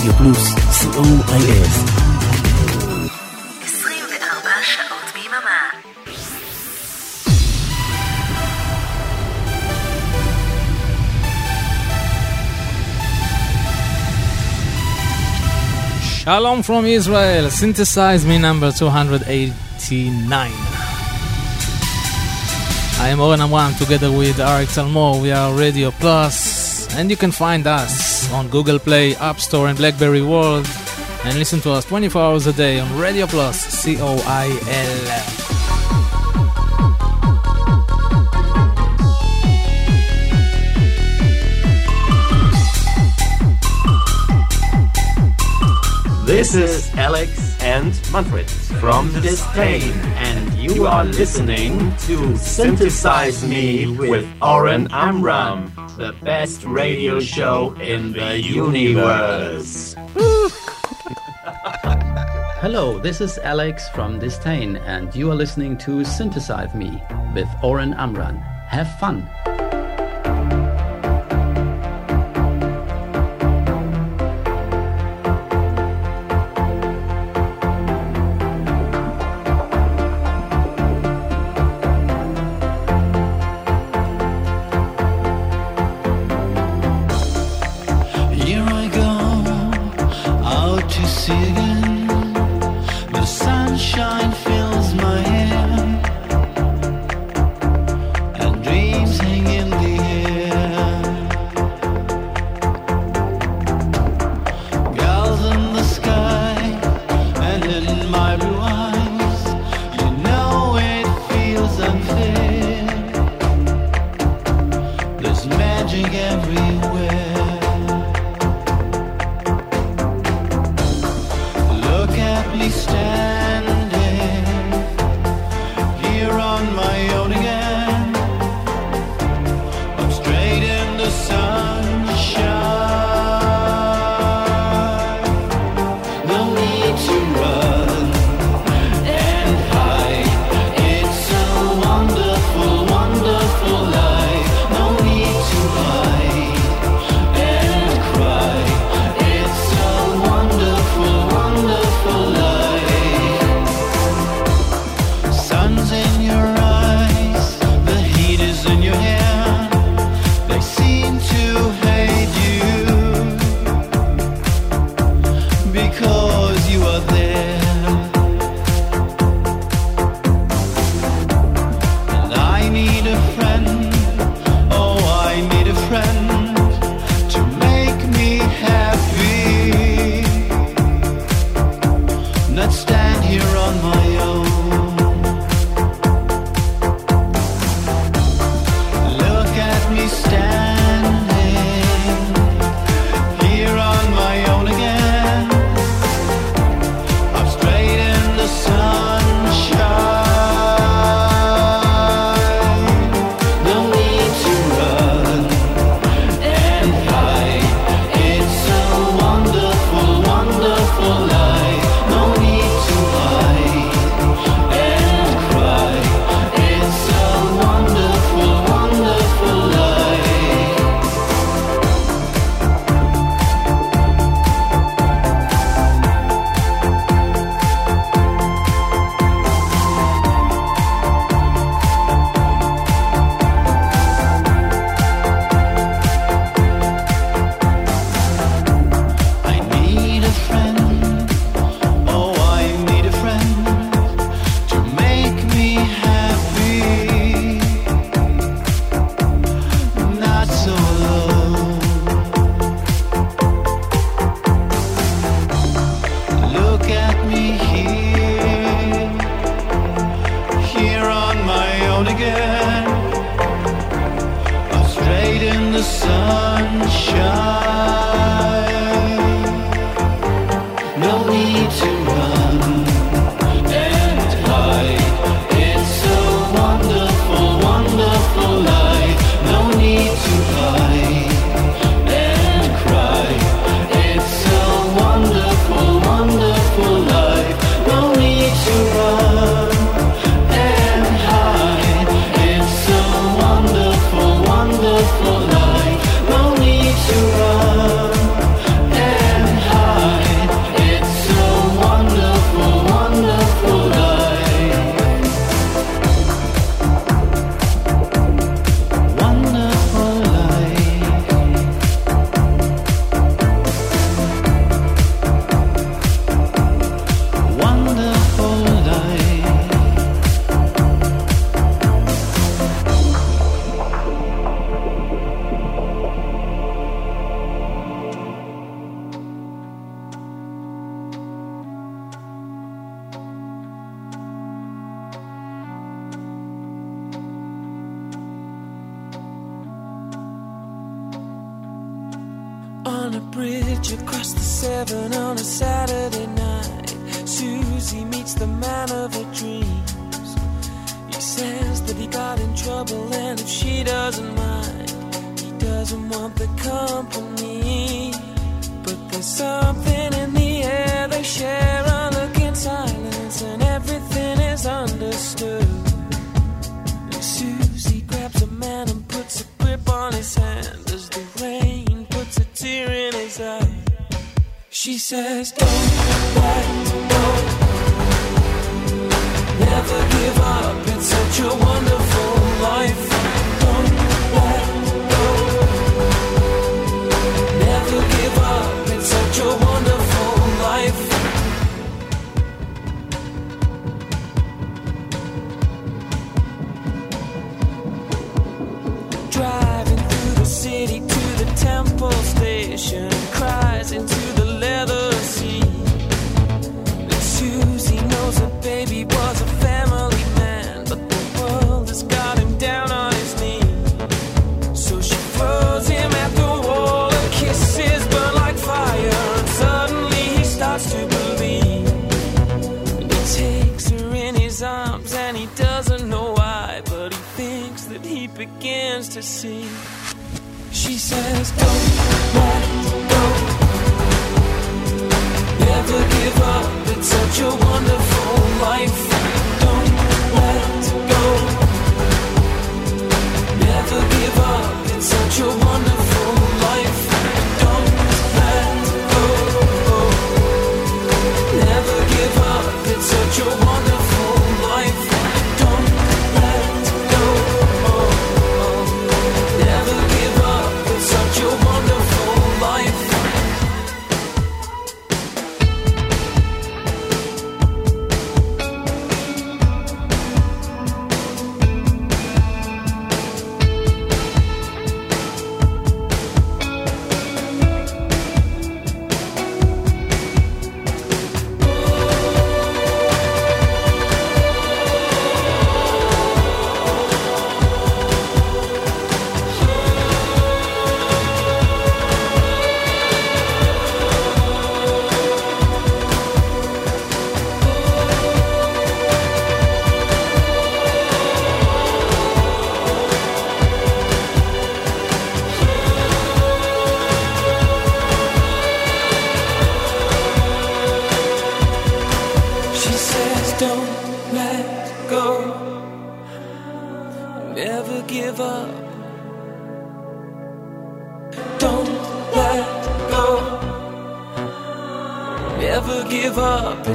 רדיו פלוס, co.il. Shalom from Israel, synthesize me number 289. I am Oren Amram together with Arik Salmo. We are Radio Plus, and you can find us on Google Play, App Store, and Blackberry World, and listen to us 24 hours a day on Radio Plus, C O I L. This is Alex and Manfred from !distain, and you are listening to Synthesize Me with Oren Amram, the best radio show in the universe. Hello, this is Alex from !distain, and you are listening to Synthesize Me with Oren Amram. Have fun!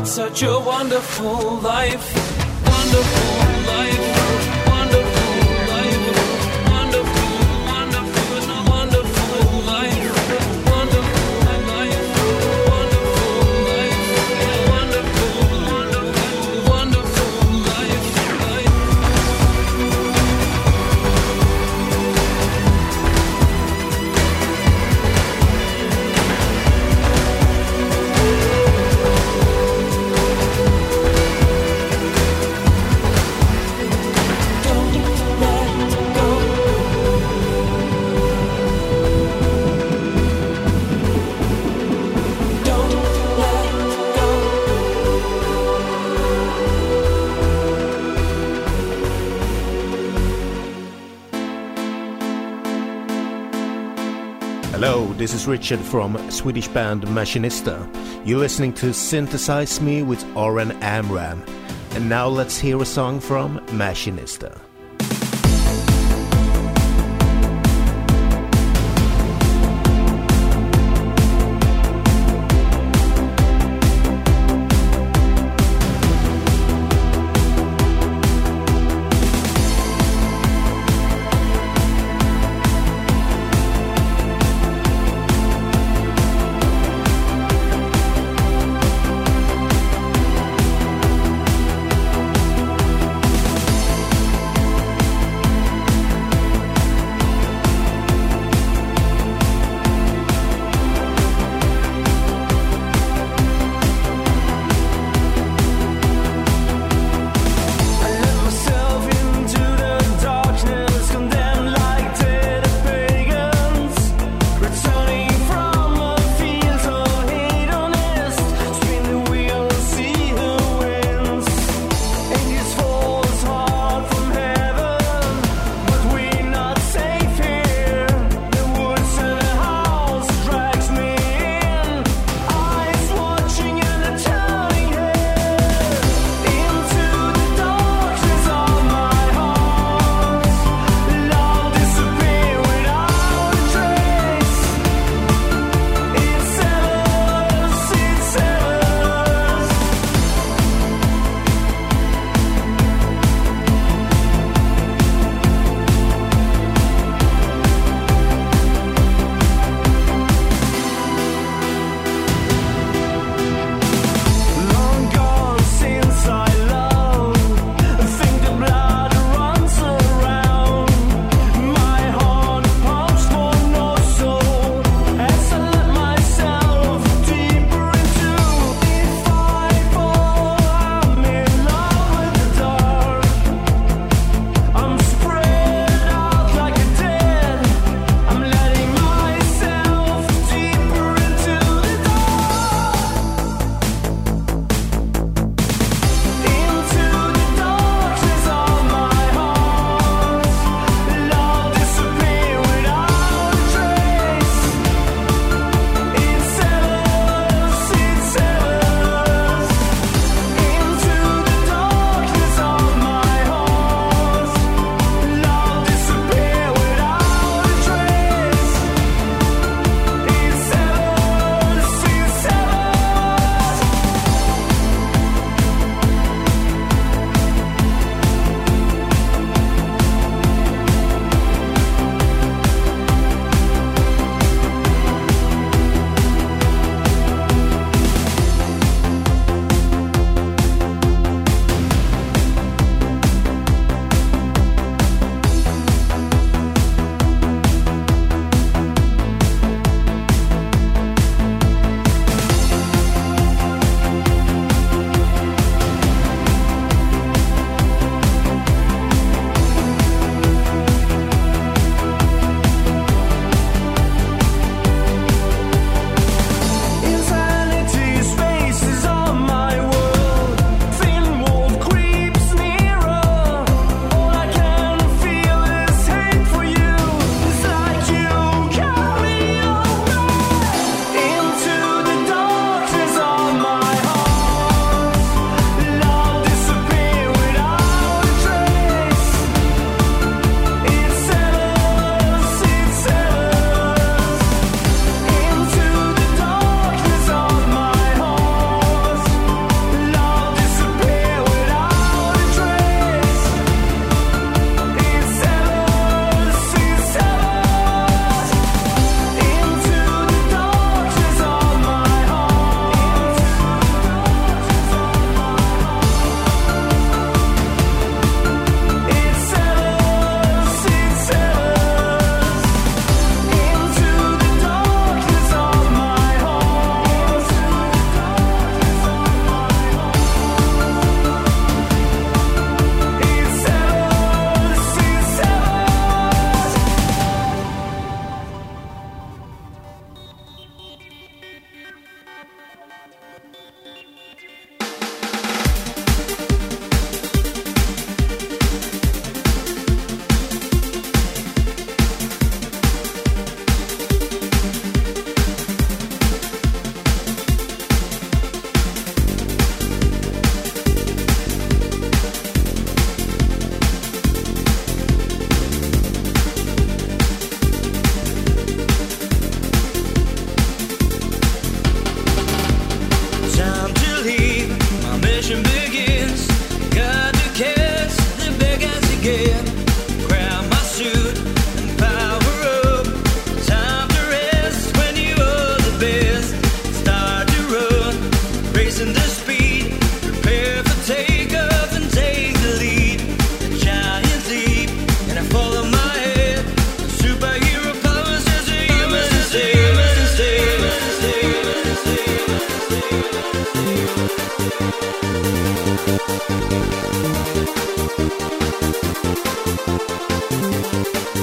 such a wonderful life. This is Richard from Swedish band Machinista. You're listening to Synthesize Me with Oren Amram. And now let's hear a song from Machinista.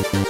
Thank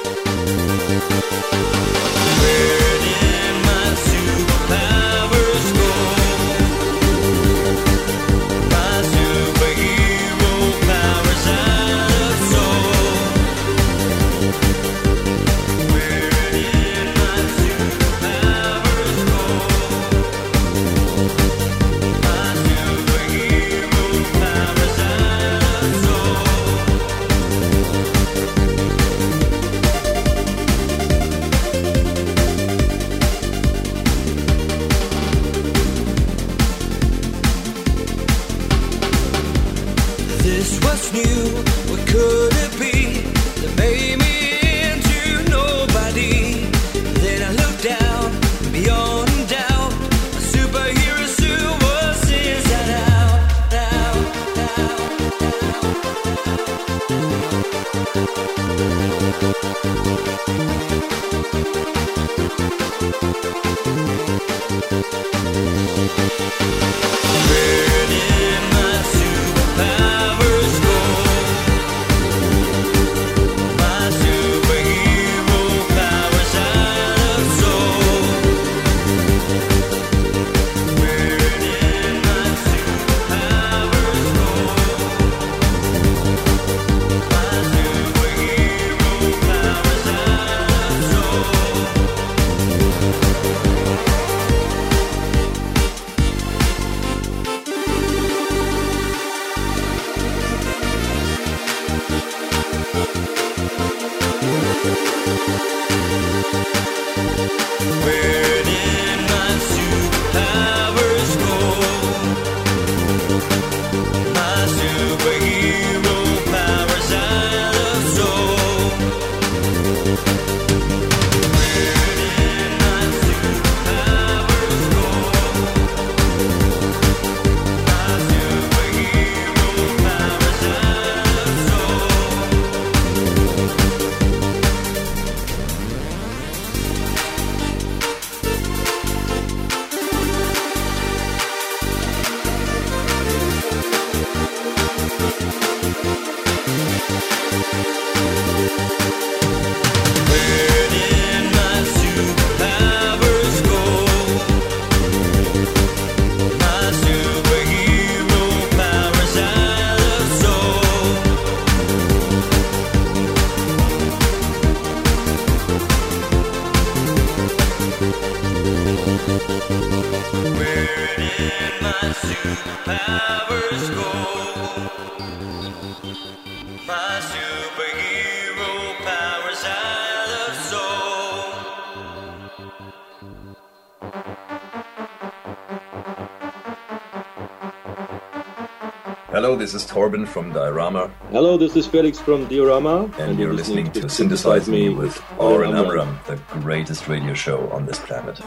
this is Torben from Diorama. Hello, this is Felix from Diorama. And, and you're, listening, listening, to Synthesize Me with Oren Amram, the greatest radio show on this planet.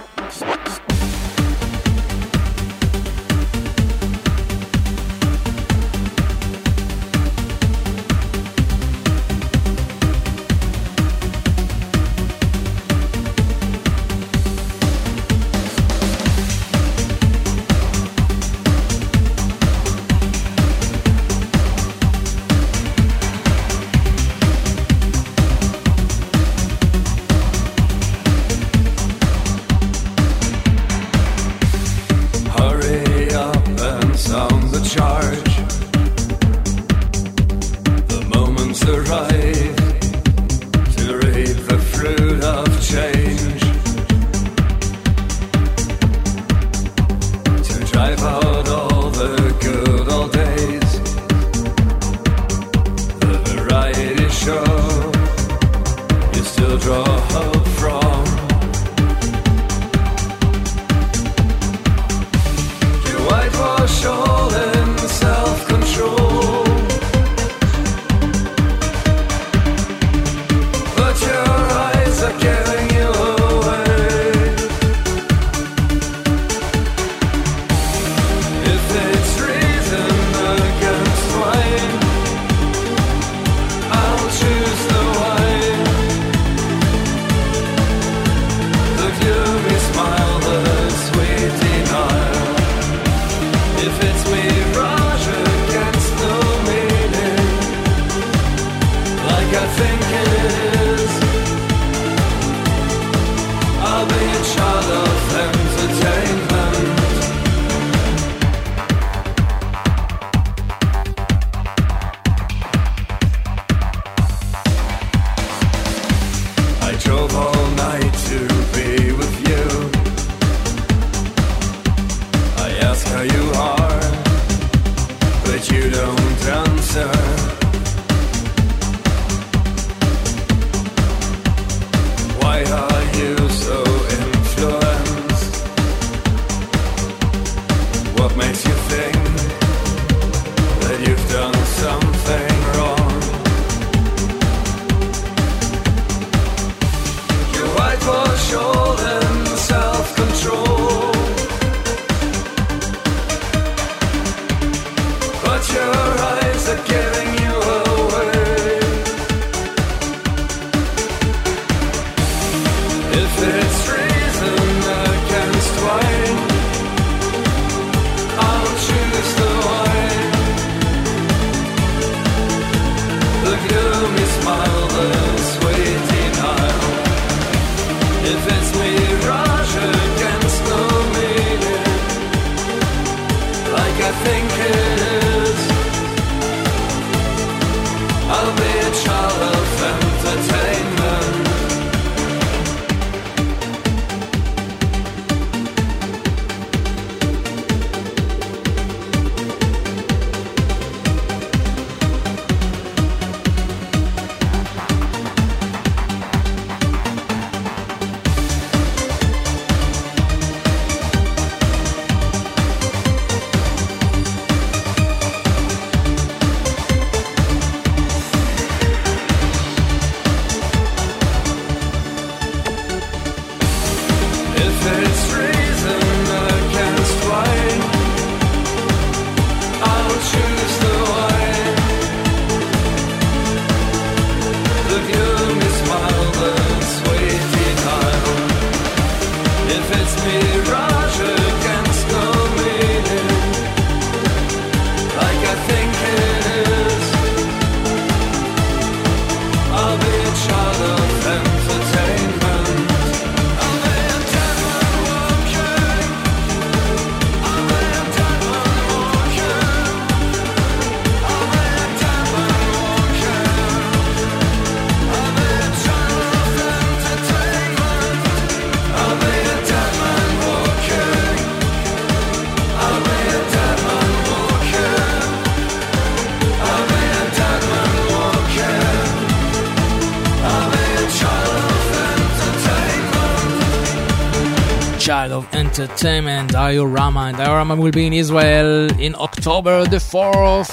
Entertainment, Diorama. And Diorama will be in Israel in October the 4th.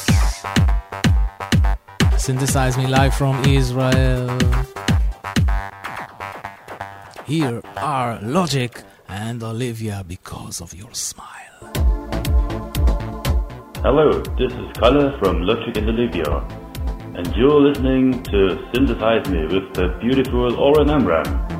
Synthesize me live from Israel. Here are Logic and Olivia because of your smile. Hello, this is Kalle from Logic and Olivia, and you're listening to Synthesize Me with the beautiful Oren Amram.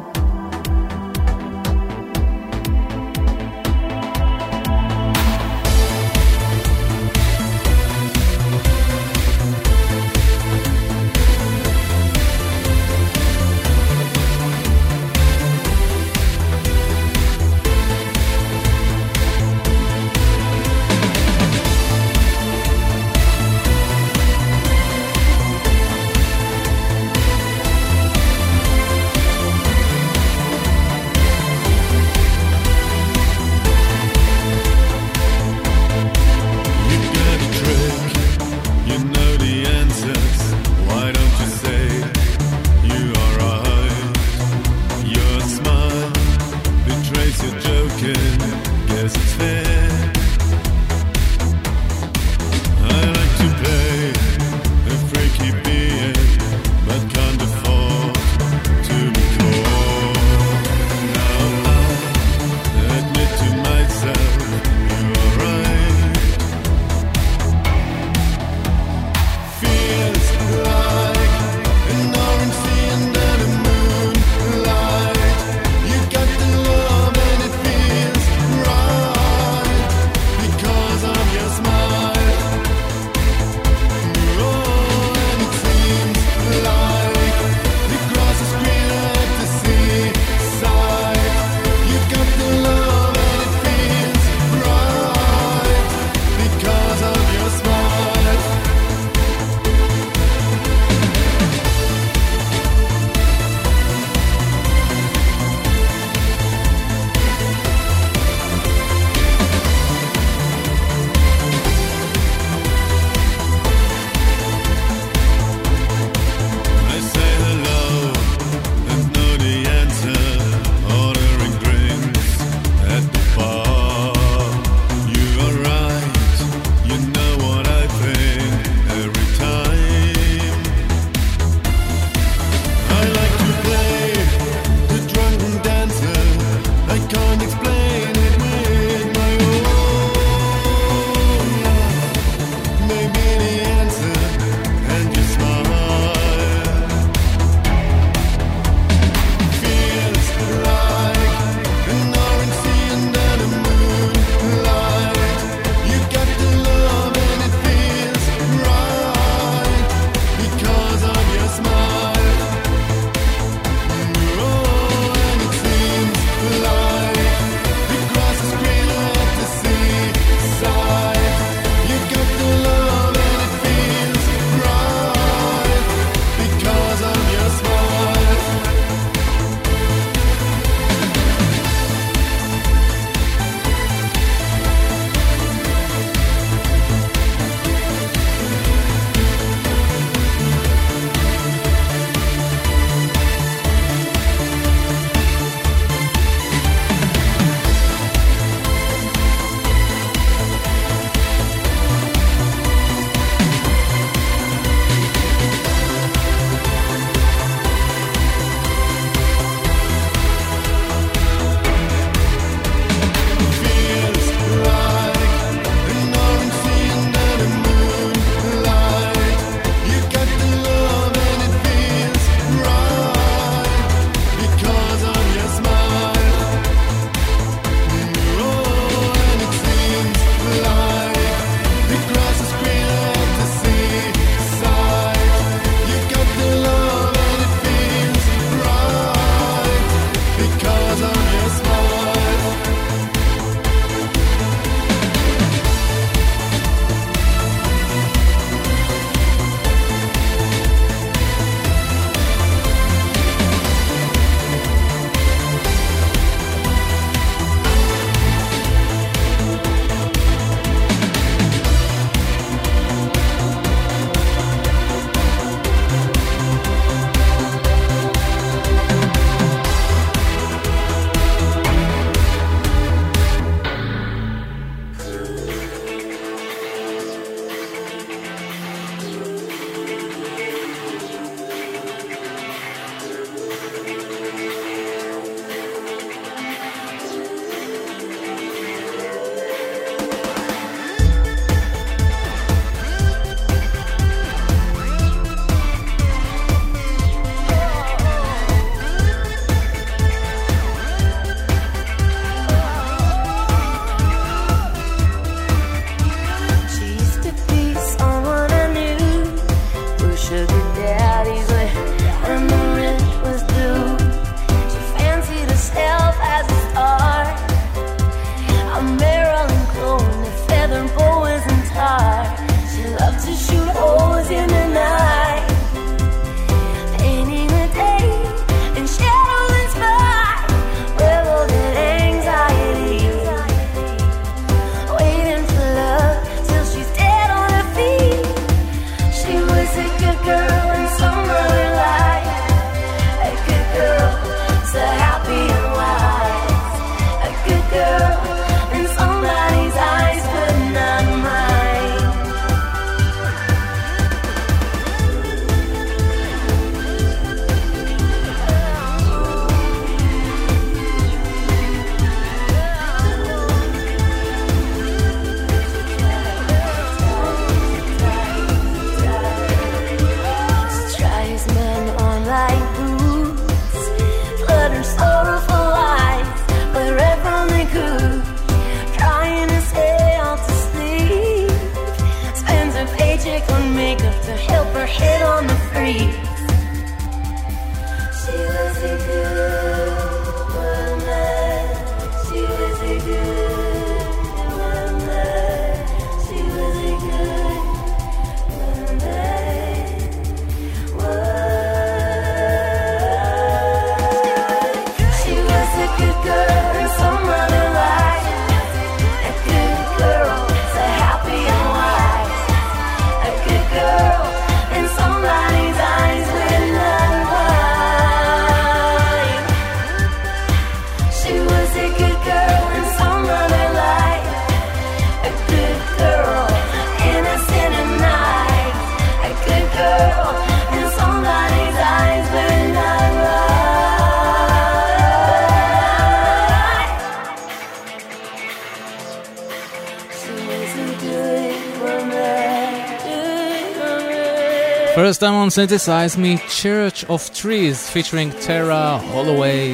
First time on Synthesize Me, Church of Trees featuring Tara Holloway.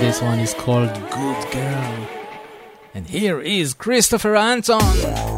This one is called Good Girl. And here is Christopher Anton.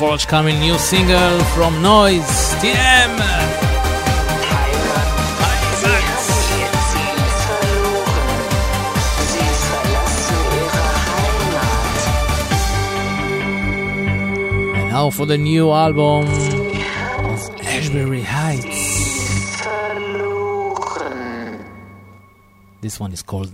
Forthcoming new single from Noyce, TM. now for the new album of Ashbury Heights. This one is called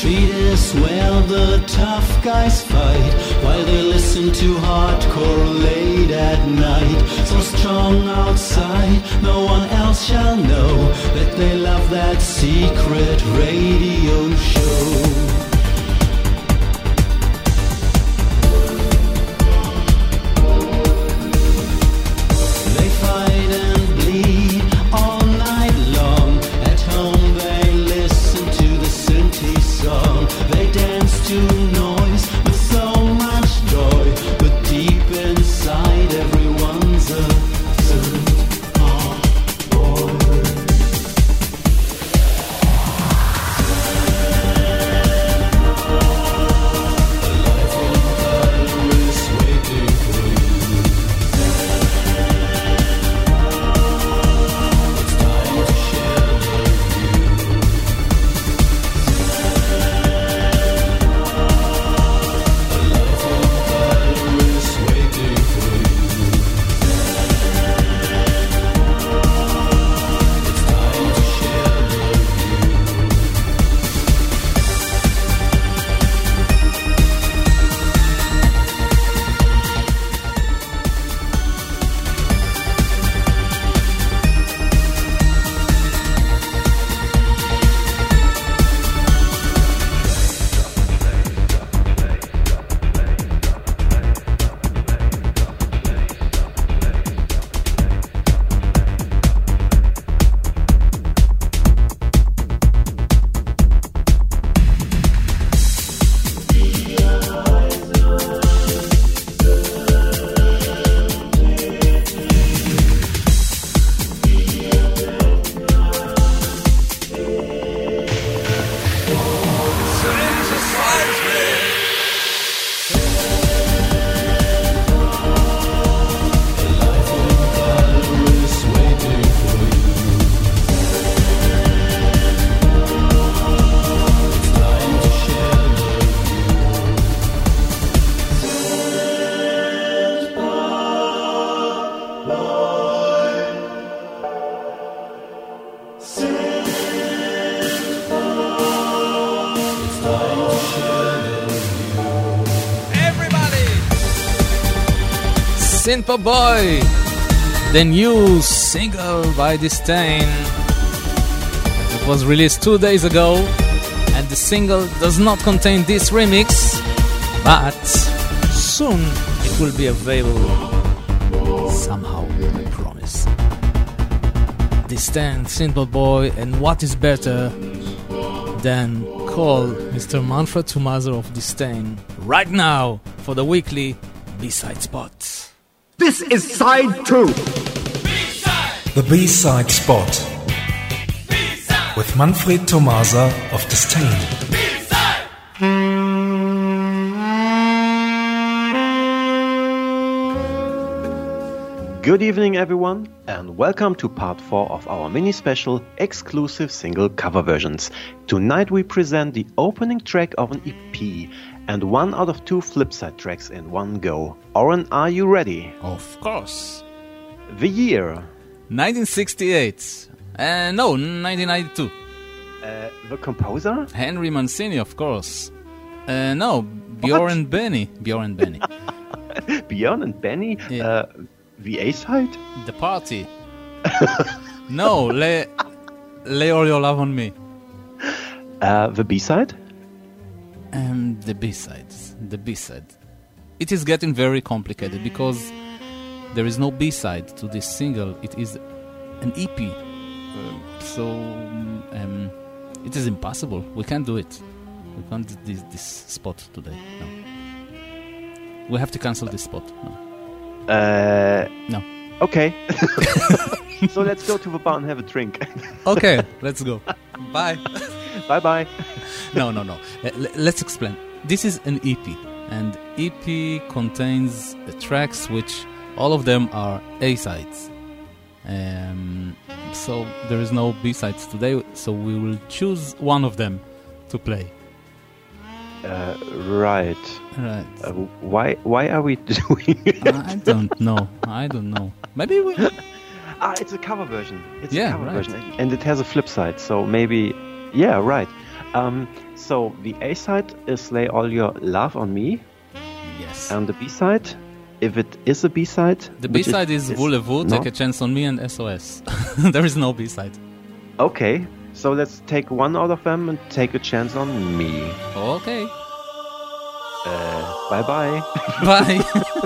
place where the tough guys fight while they listen to hardcore late at night. So strong outside, no one else shall know that they love that secret radio show. Synthpop Boy! The new single by distain. It was released two days ago, and the single does not contain this remix, but soon it will be available somehow, I promise. distain, Synthpop Boy, and what is better than call Mr. Manfred Thomaser of distain right now for the weekly B-side spot. This is side two. The B-side spot with Manfred Thomaser of distain. Good evening, everyone, and welcome to part 4 of our mini special exclusive single cover versions. Tonight we present the opening track of an EP and one out of two flipside tracks in one go. Oren, are you ready? Of course. The year? 1968. Uh, no, 1992. Uh, the composer? Henry Mancini, of course. Uh, no, Bjorn Benny. Bjorn Benny. Bjorn and Benny? Uh, the A side? The party. no, lay, lay all your love on me. Uh, the B side? Um, the B sides. The B side. It is getting very complicated because there is no B side to this single. It is an EP. Um, so um, it is impossible. We can't do it. We can't do this, this spot today. No. We have to cancel this spot. No. Uh, no. Okay. so let's go to the bar and have a drink. okay, let's go. Bye. Bye bye. no, no, no. Uh, let's explain. This is an EP, and EP contains tracks which all of them are A sides. Um, so there is no B sides today, so we will choose one of them to play. Uh, right. Right. Uh, why? Why are we doing it? I don't know. I don't know. Maybe we. ah, it's a cover version. It's Yeah, a cover right. version, and it has a flip side. So maybe, yeah, right. Um, So the A side is Lay All Your Love on Me. Yes. And the B side, if it is a B side. The B side is Voulez-vous, Take a Chance on Me, and SOS. there is no B side. Okay, so let's take one out of them and take a chance on me. Okay. Uh, bye bye. Bye.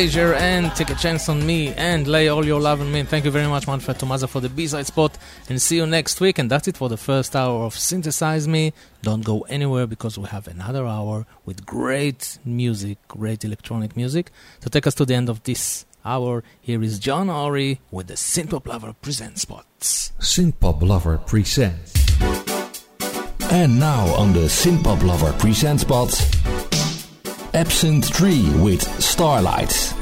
And Take a Chance on Me and Lay All Your Love on Me. And thank you very much, Manfred Thomaser, for the B-side spot. And see you next week. And that's it for the first hour of Synthesize Me. Don't go anywhere because we have another hour with great music, great electronic music. To so take us to the end of this hour, here is John Ori with the Synthpop Lover Presents Spots. Synthpop Lover Presents. And now on the Synthpop Lover Presents Spots. Absent 3 with Starlight.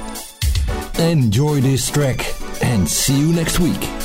Enjoy this track and see you next week.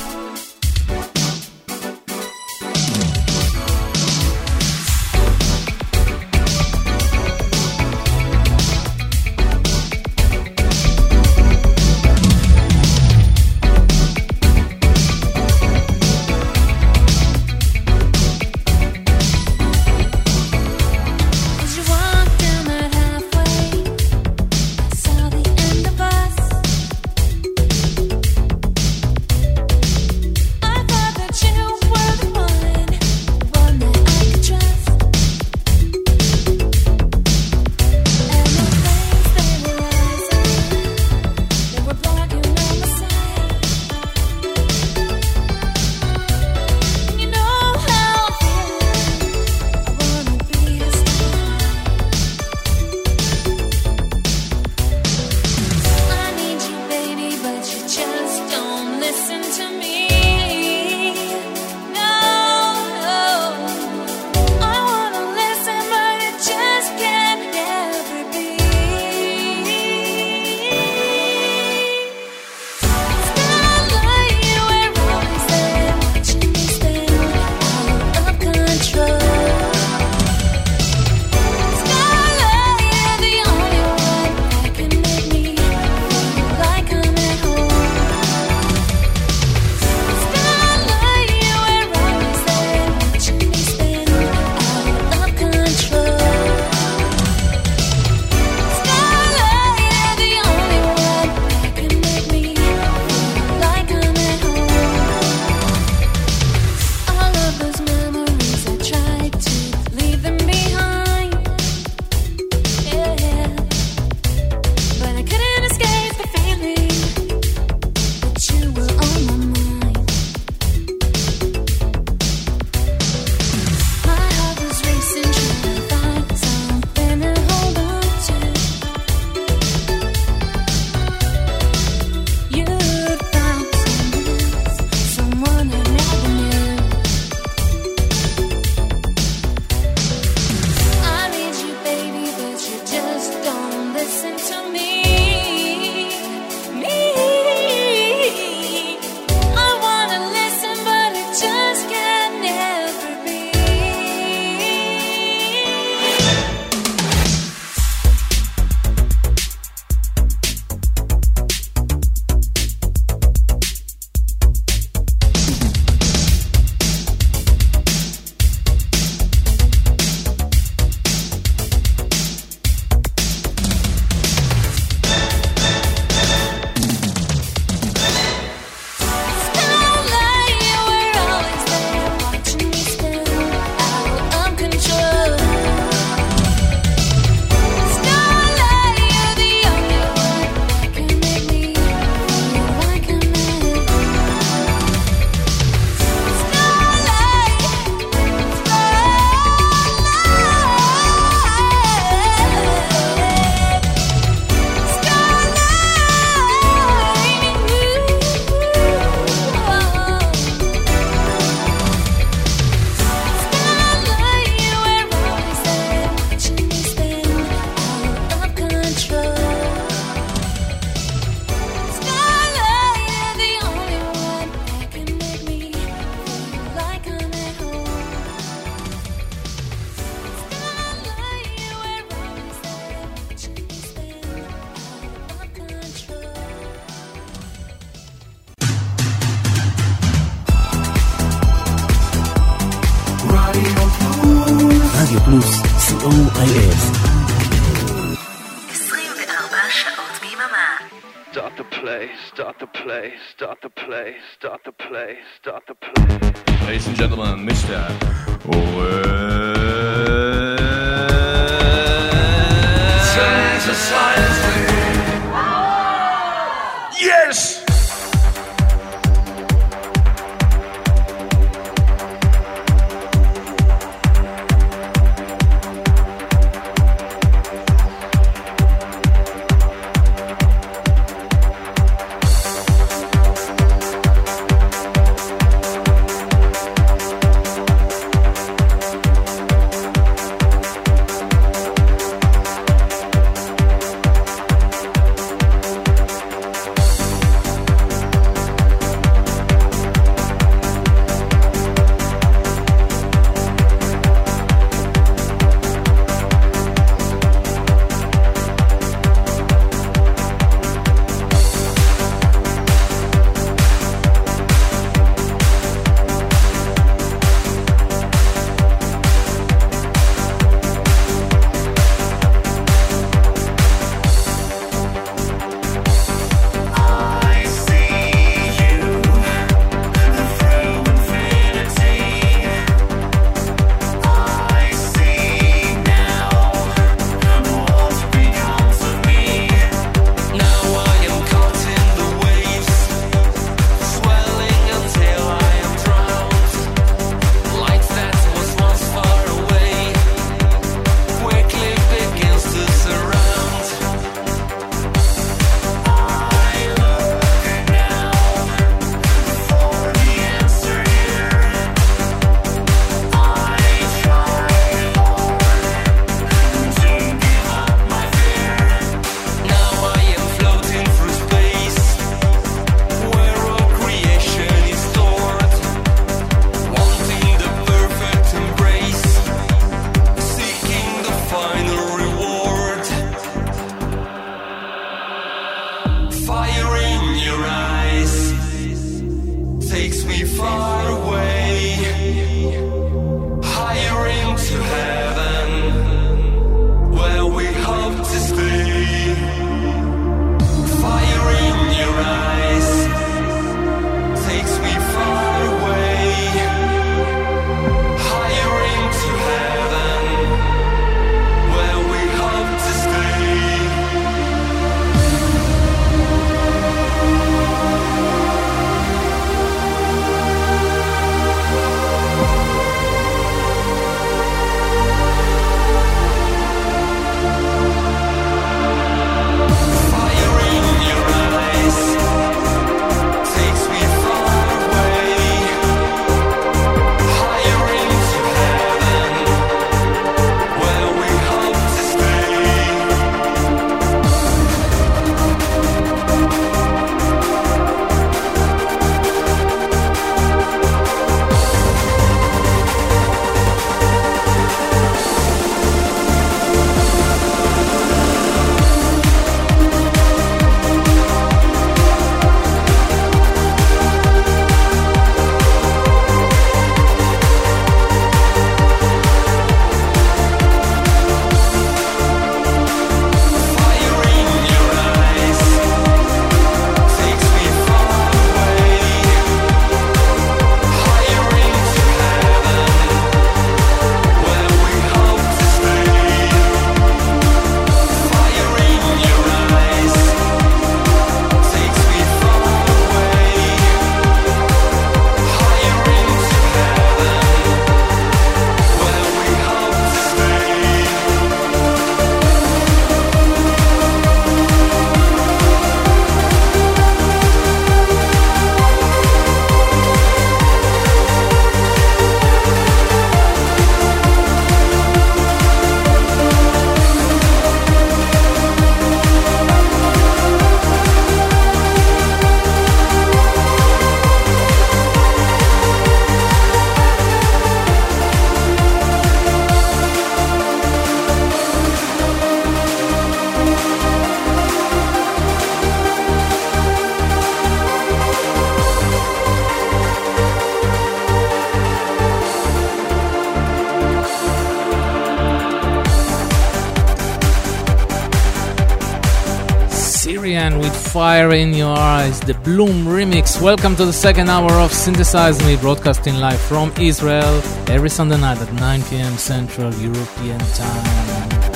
Fire in Your Eyes, the Bloom remix. Welcome to the second hour of Synthesize Me, broadcasting live from Israel every Sunday night at 9 p.m. Central European Time.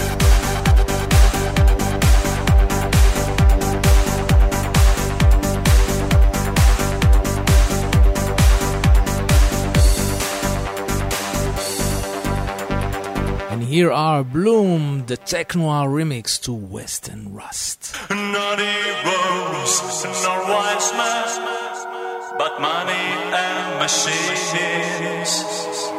And here are Bloom, the Technoir remix to Western wise man, but money and machines.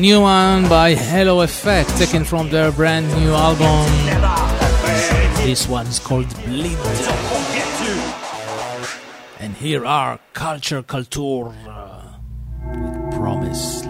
new one by Hello Effect, taken from their brand new album. This one's called Bleed. And here are Culture Culture uh, with Promise.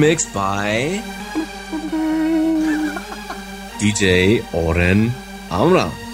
Remixed by DJ Oren Amram.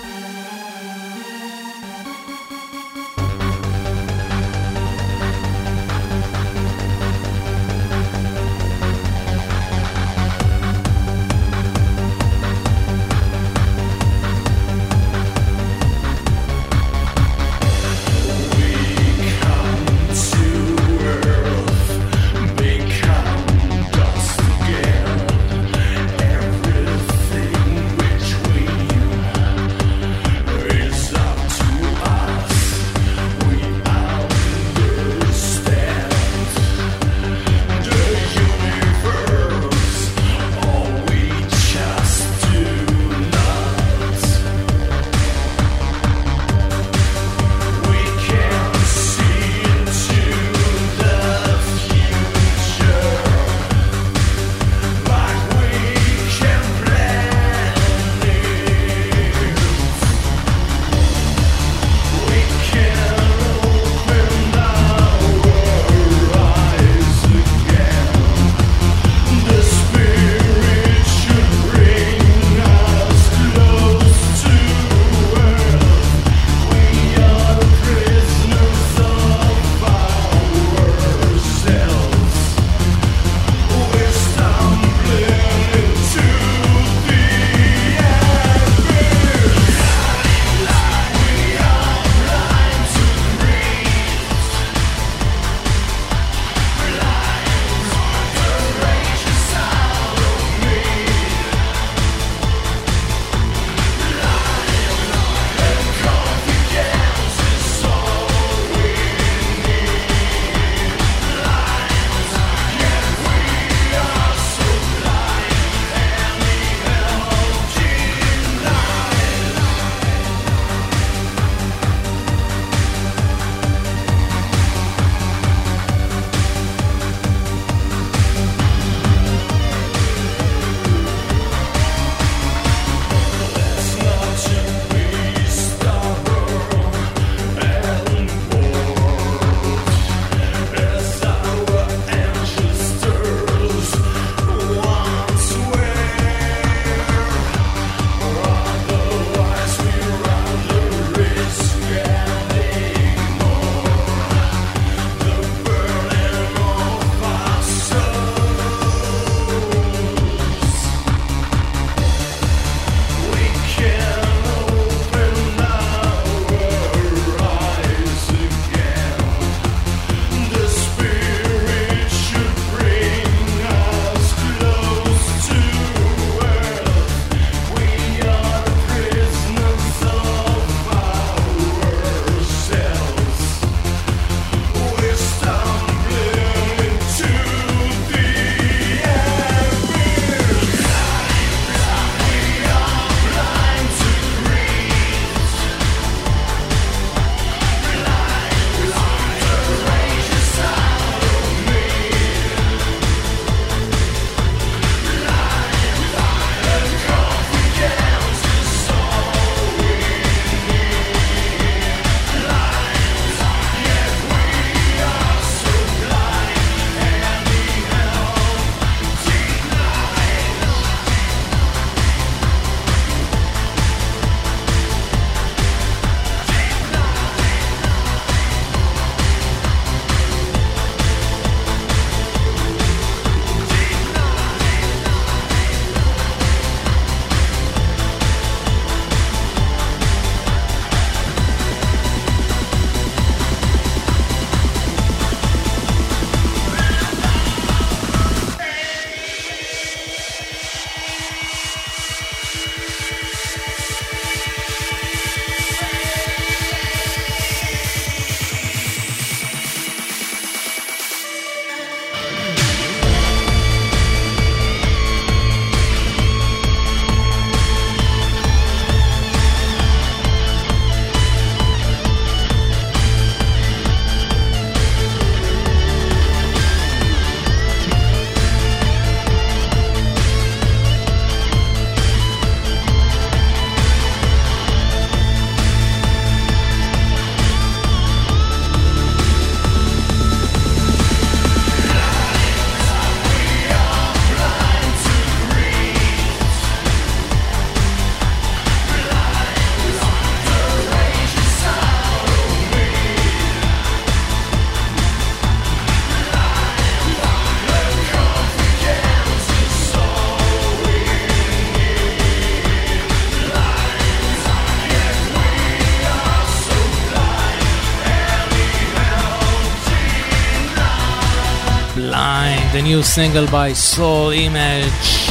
new single by Soul Image.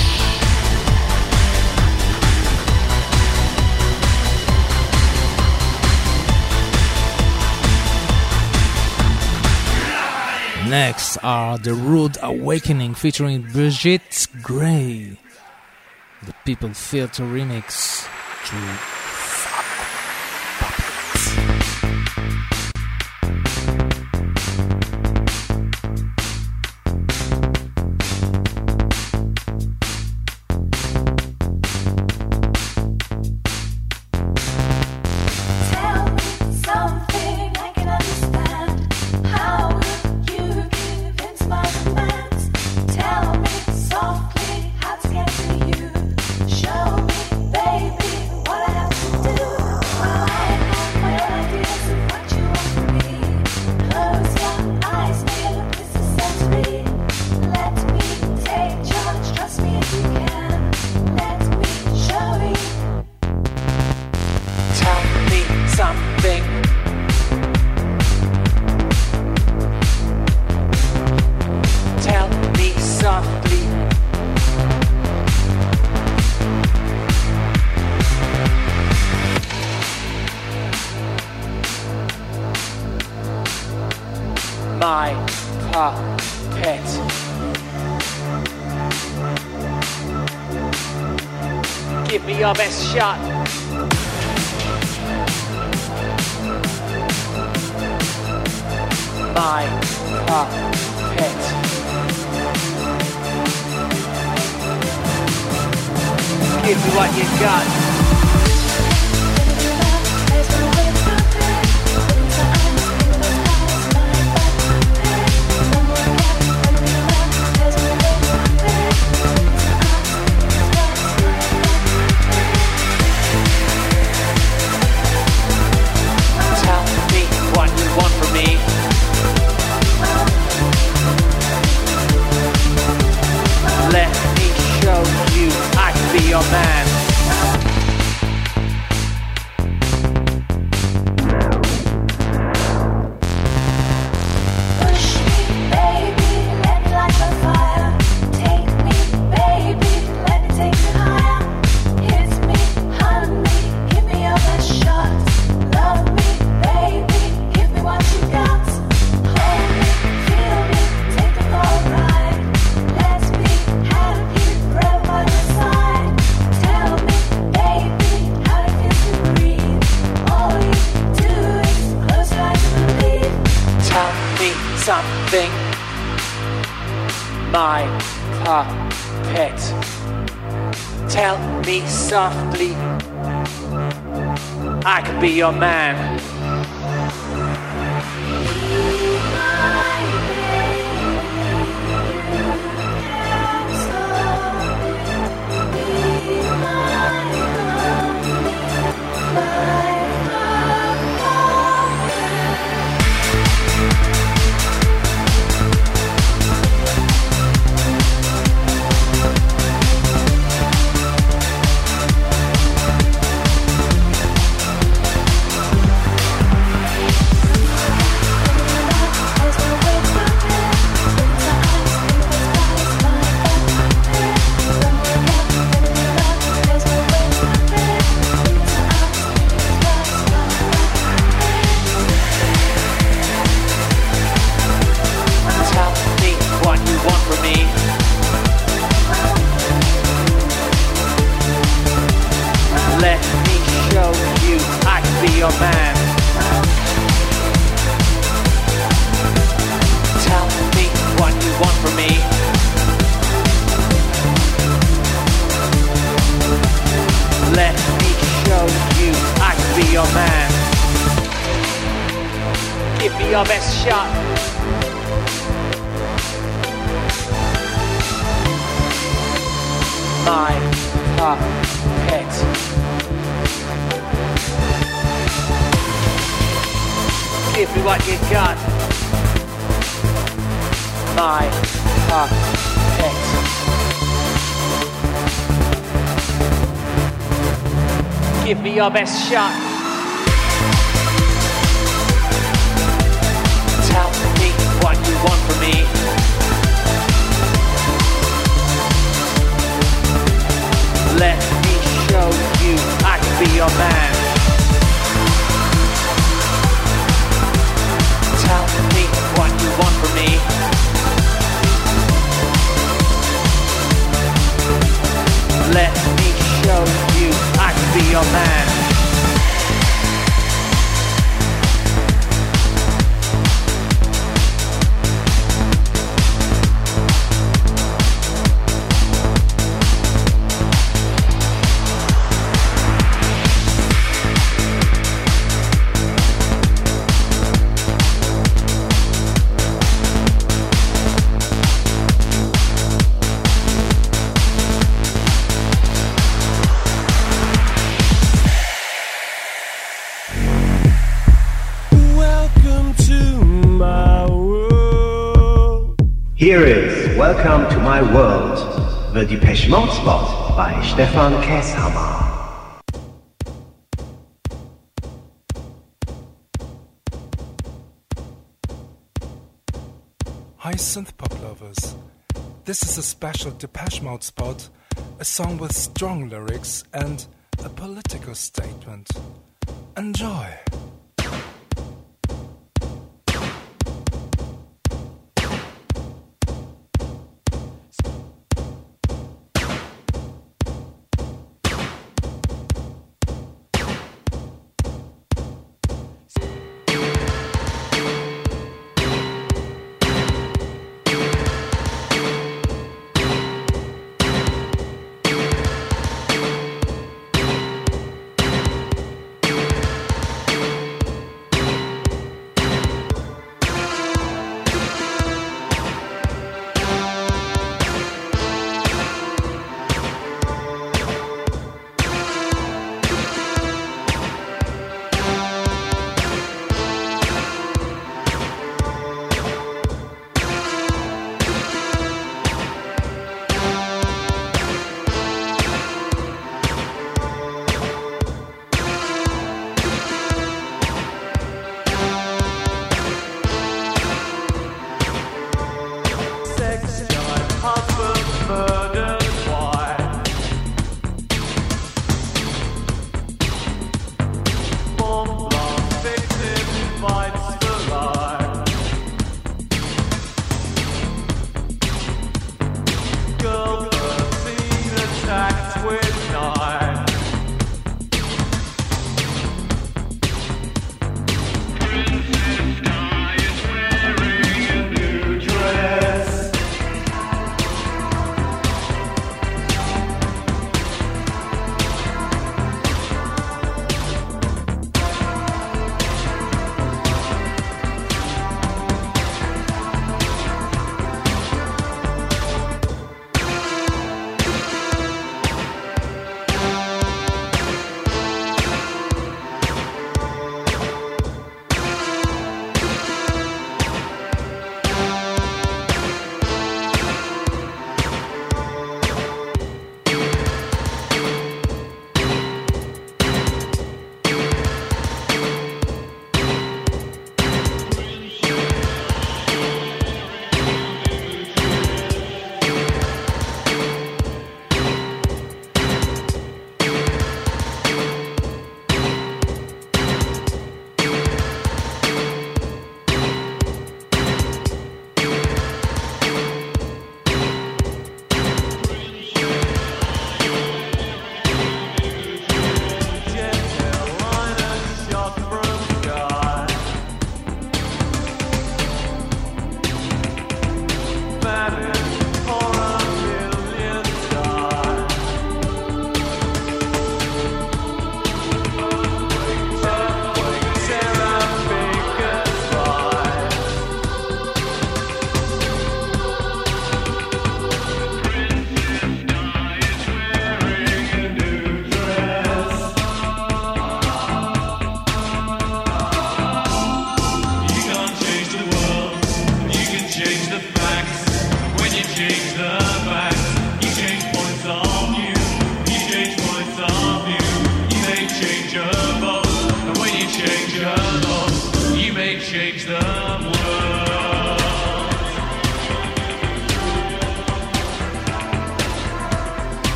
Next are The Rude Awakening featuring Brigitte Gray, the People Filter remix. True. shot. Hi synth pop lovers. This is a special Depeche Mode spot, a song with strong lyrics and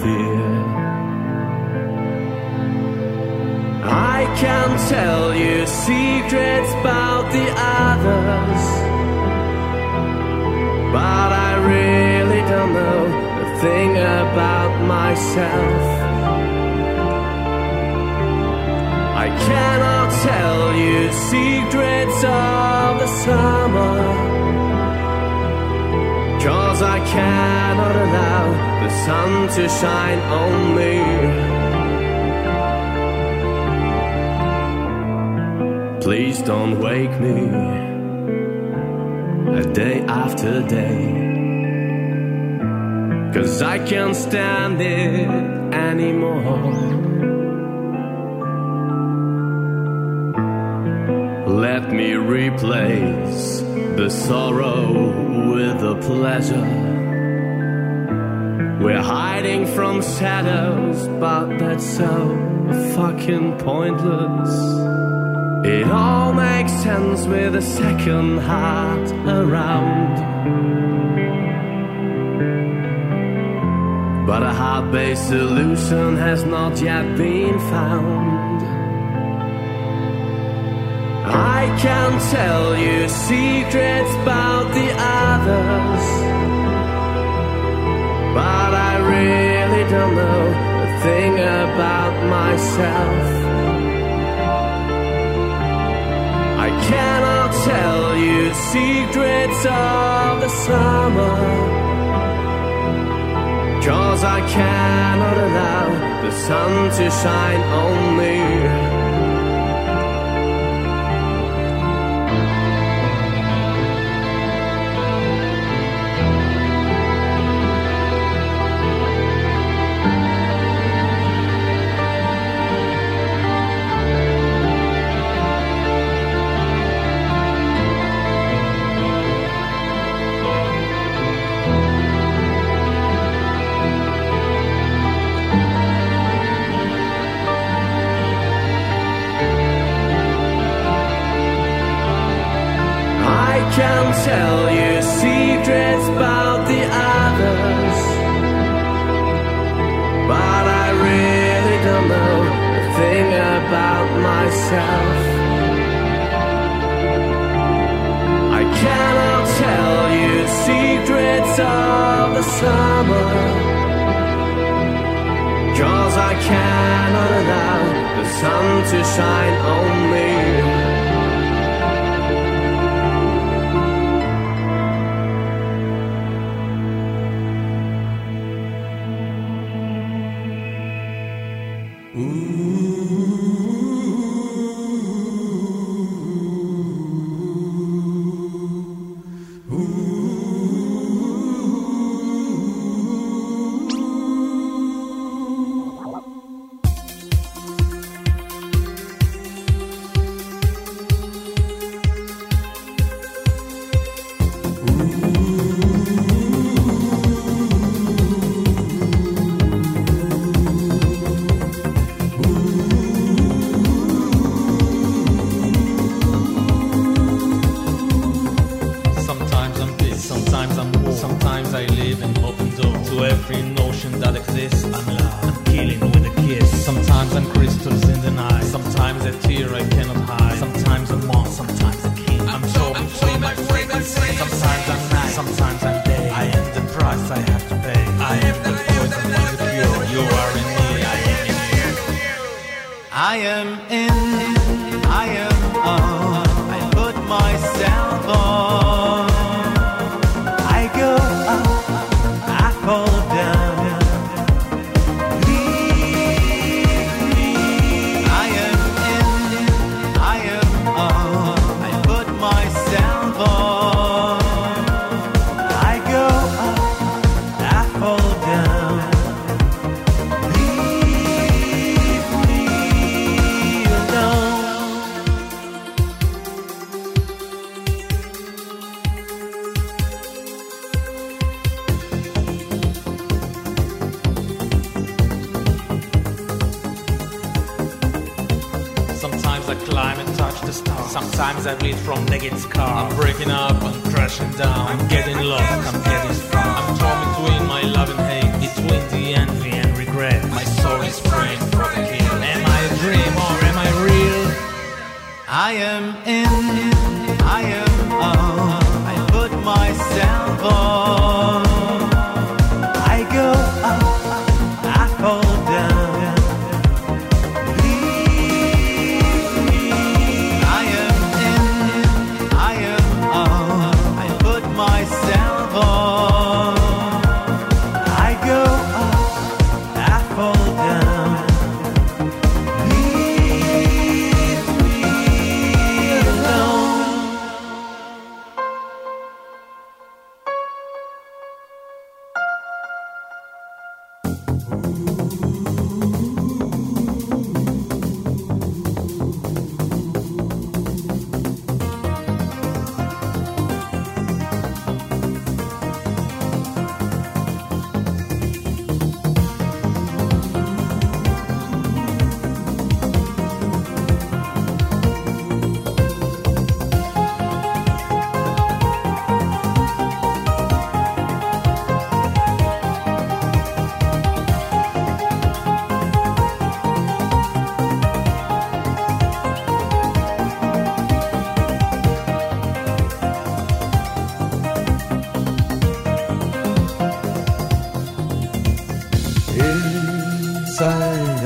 fear. I can tell you secrets about the others, but I really don't know a thing about myself. I cannot tell you secrets of the summer. Cause I cannot allow the sun to shine on me. Please don't wake me a day after day. Cause I can't stand it anymore. Let me replace the sorrow pleasure. We're hiding from shadows, but that's so fucking pointless. It all makes sense with a second heart around. But a heart based solution has not yet been found. Can tell you secrets about the others, but I really don't know a thing about myself. I cannot tell you secrets of the summer, cause I cannot allow the sun to shine on me. About myself. I cannot tell you secrets of the summer, cause I cannot allow the sun to shine on me. Inside out,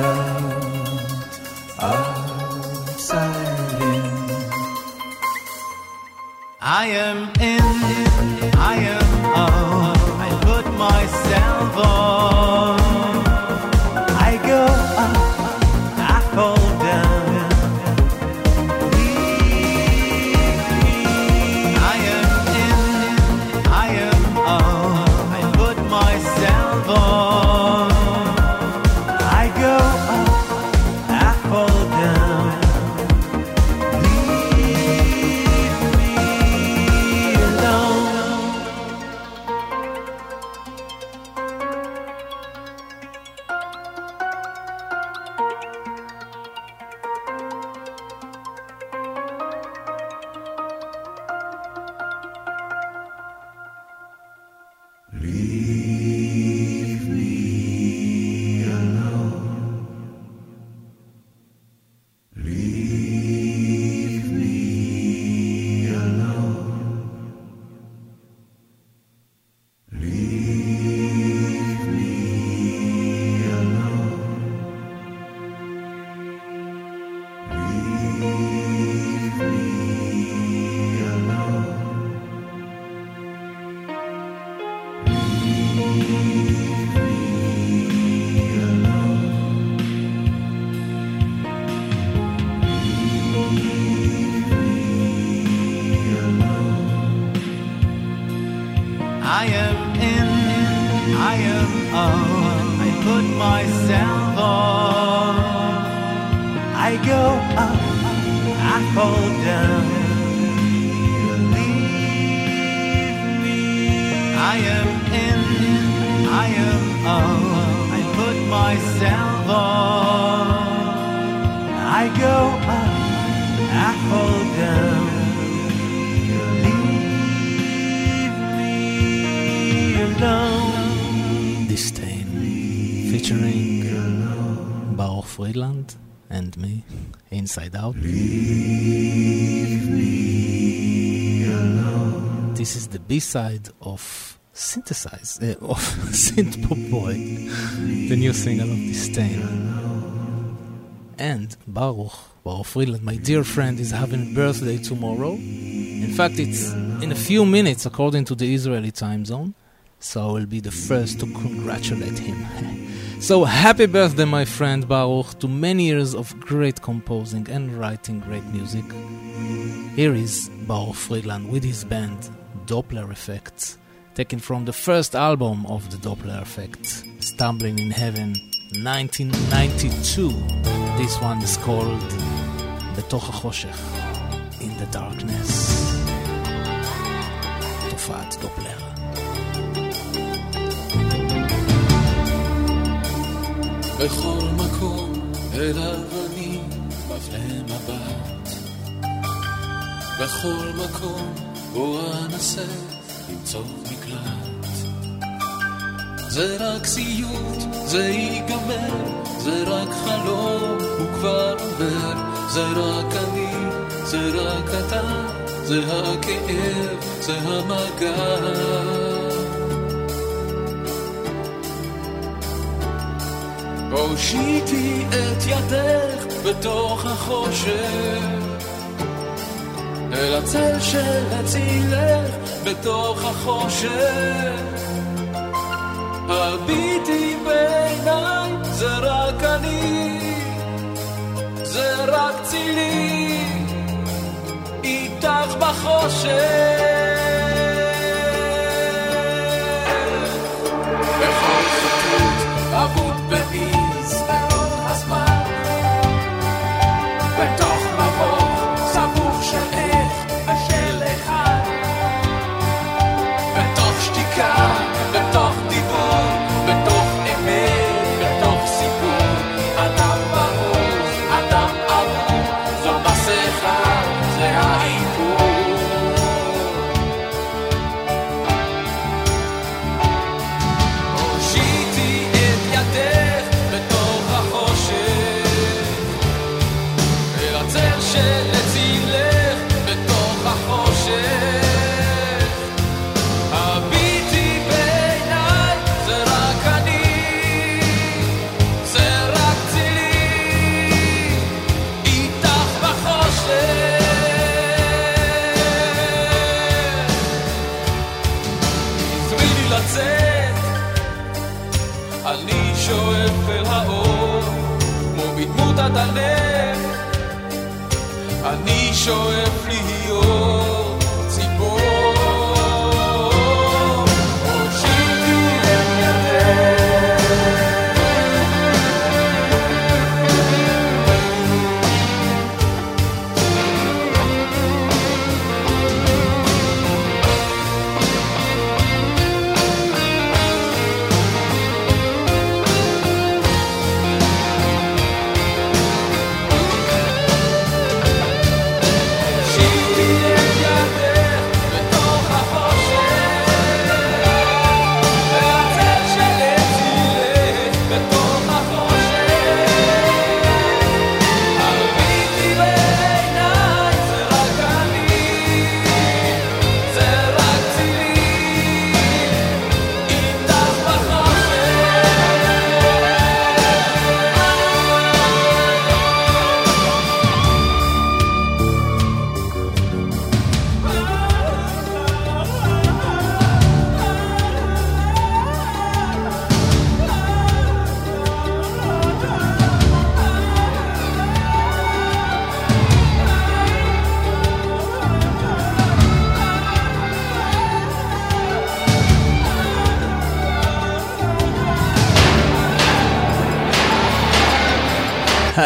B-side of Synthesize, uh, of Synth Pop Boy, the new single of Distain. And Baruch, Baruch Friedland, my dear friend, is having birthday tomorrow. In fact, it's in a few minutes according to the Israeli time zone, so I will be the first to congratulate him. so happy birthday, my friend Baruch, to many years of great composing and writing great music. Here is Baruch Friedland with his band Doppler Effect, taken from the first album of the Doppler Effect, Stumbling in Heaven, 1992. This one is called בתוך החושך, In the Darkness. תופעת דופלר. בכל מקום אליו אני מפנה מבט. בכל מקום בו אנסה למצוא מקלט. זה רק סיוט, זה ייגמר, זה רק חלום, הוא כבר עובר. זה רק אני, זה רק אתה, זה הכאב, זה המגע. הושיטי את ידך בתוך החושך אל הצל של הצילך בתוך החושך. הביטי בעיניי זה רק אני זה רק צילי איתך בחושך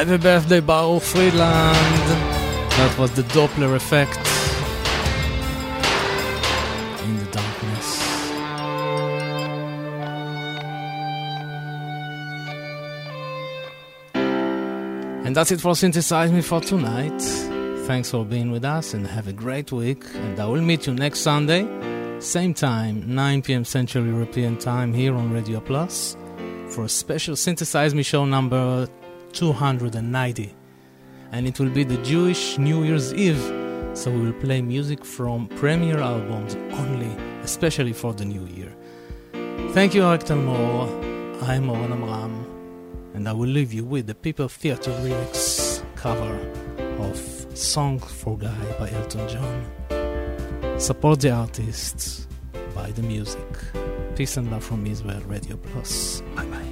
Happy birthday, Baruch Friedland. That was the Doppler effect. In the darkness. And that's it for Synthesize Me for tonight. Thanks for being with us and have a great week. And I will meet you next Sunday, same time, 9 p.m. Central European Time here on Radio Plus for a special Synthesize Me show number 290. And it will be the Jewish New Year's Eve, so we will play music from premiere albums only, especially for the new year. Thank you, Arik Talmor. I'm Oren Amram, and I will leave you with the People Theatre lyrics cover of Song for Guy by Elton John. Support the artists, buy the music. Peace and love from Israel Radio Plus. Bye bye.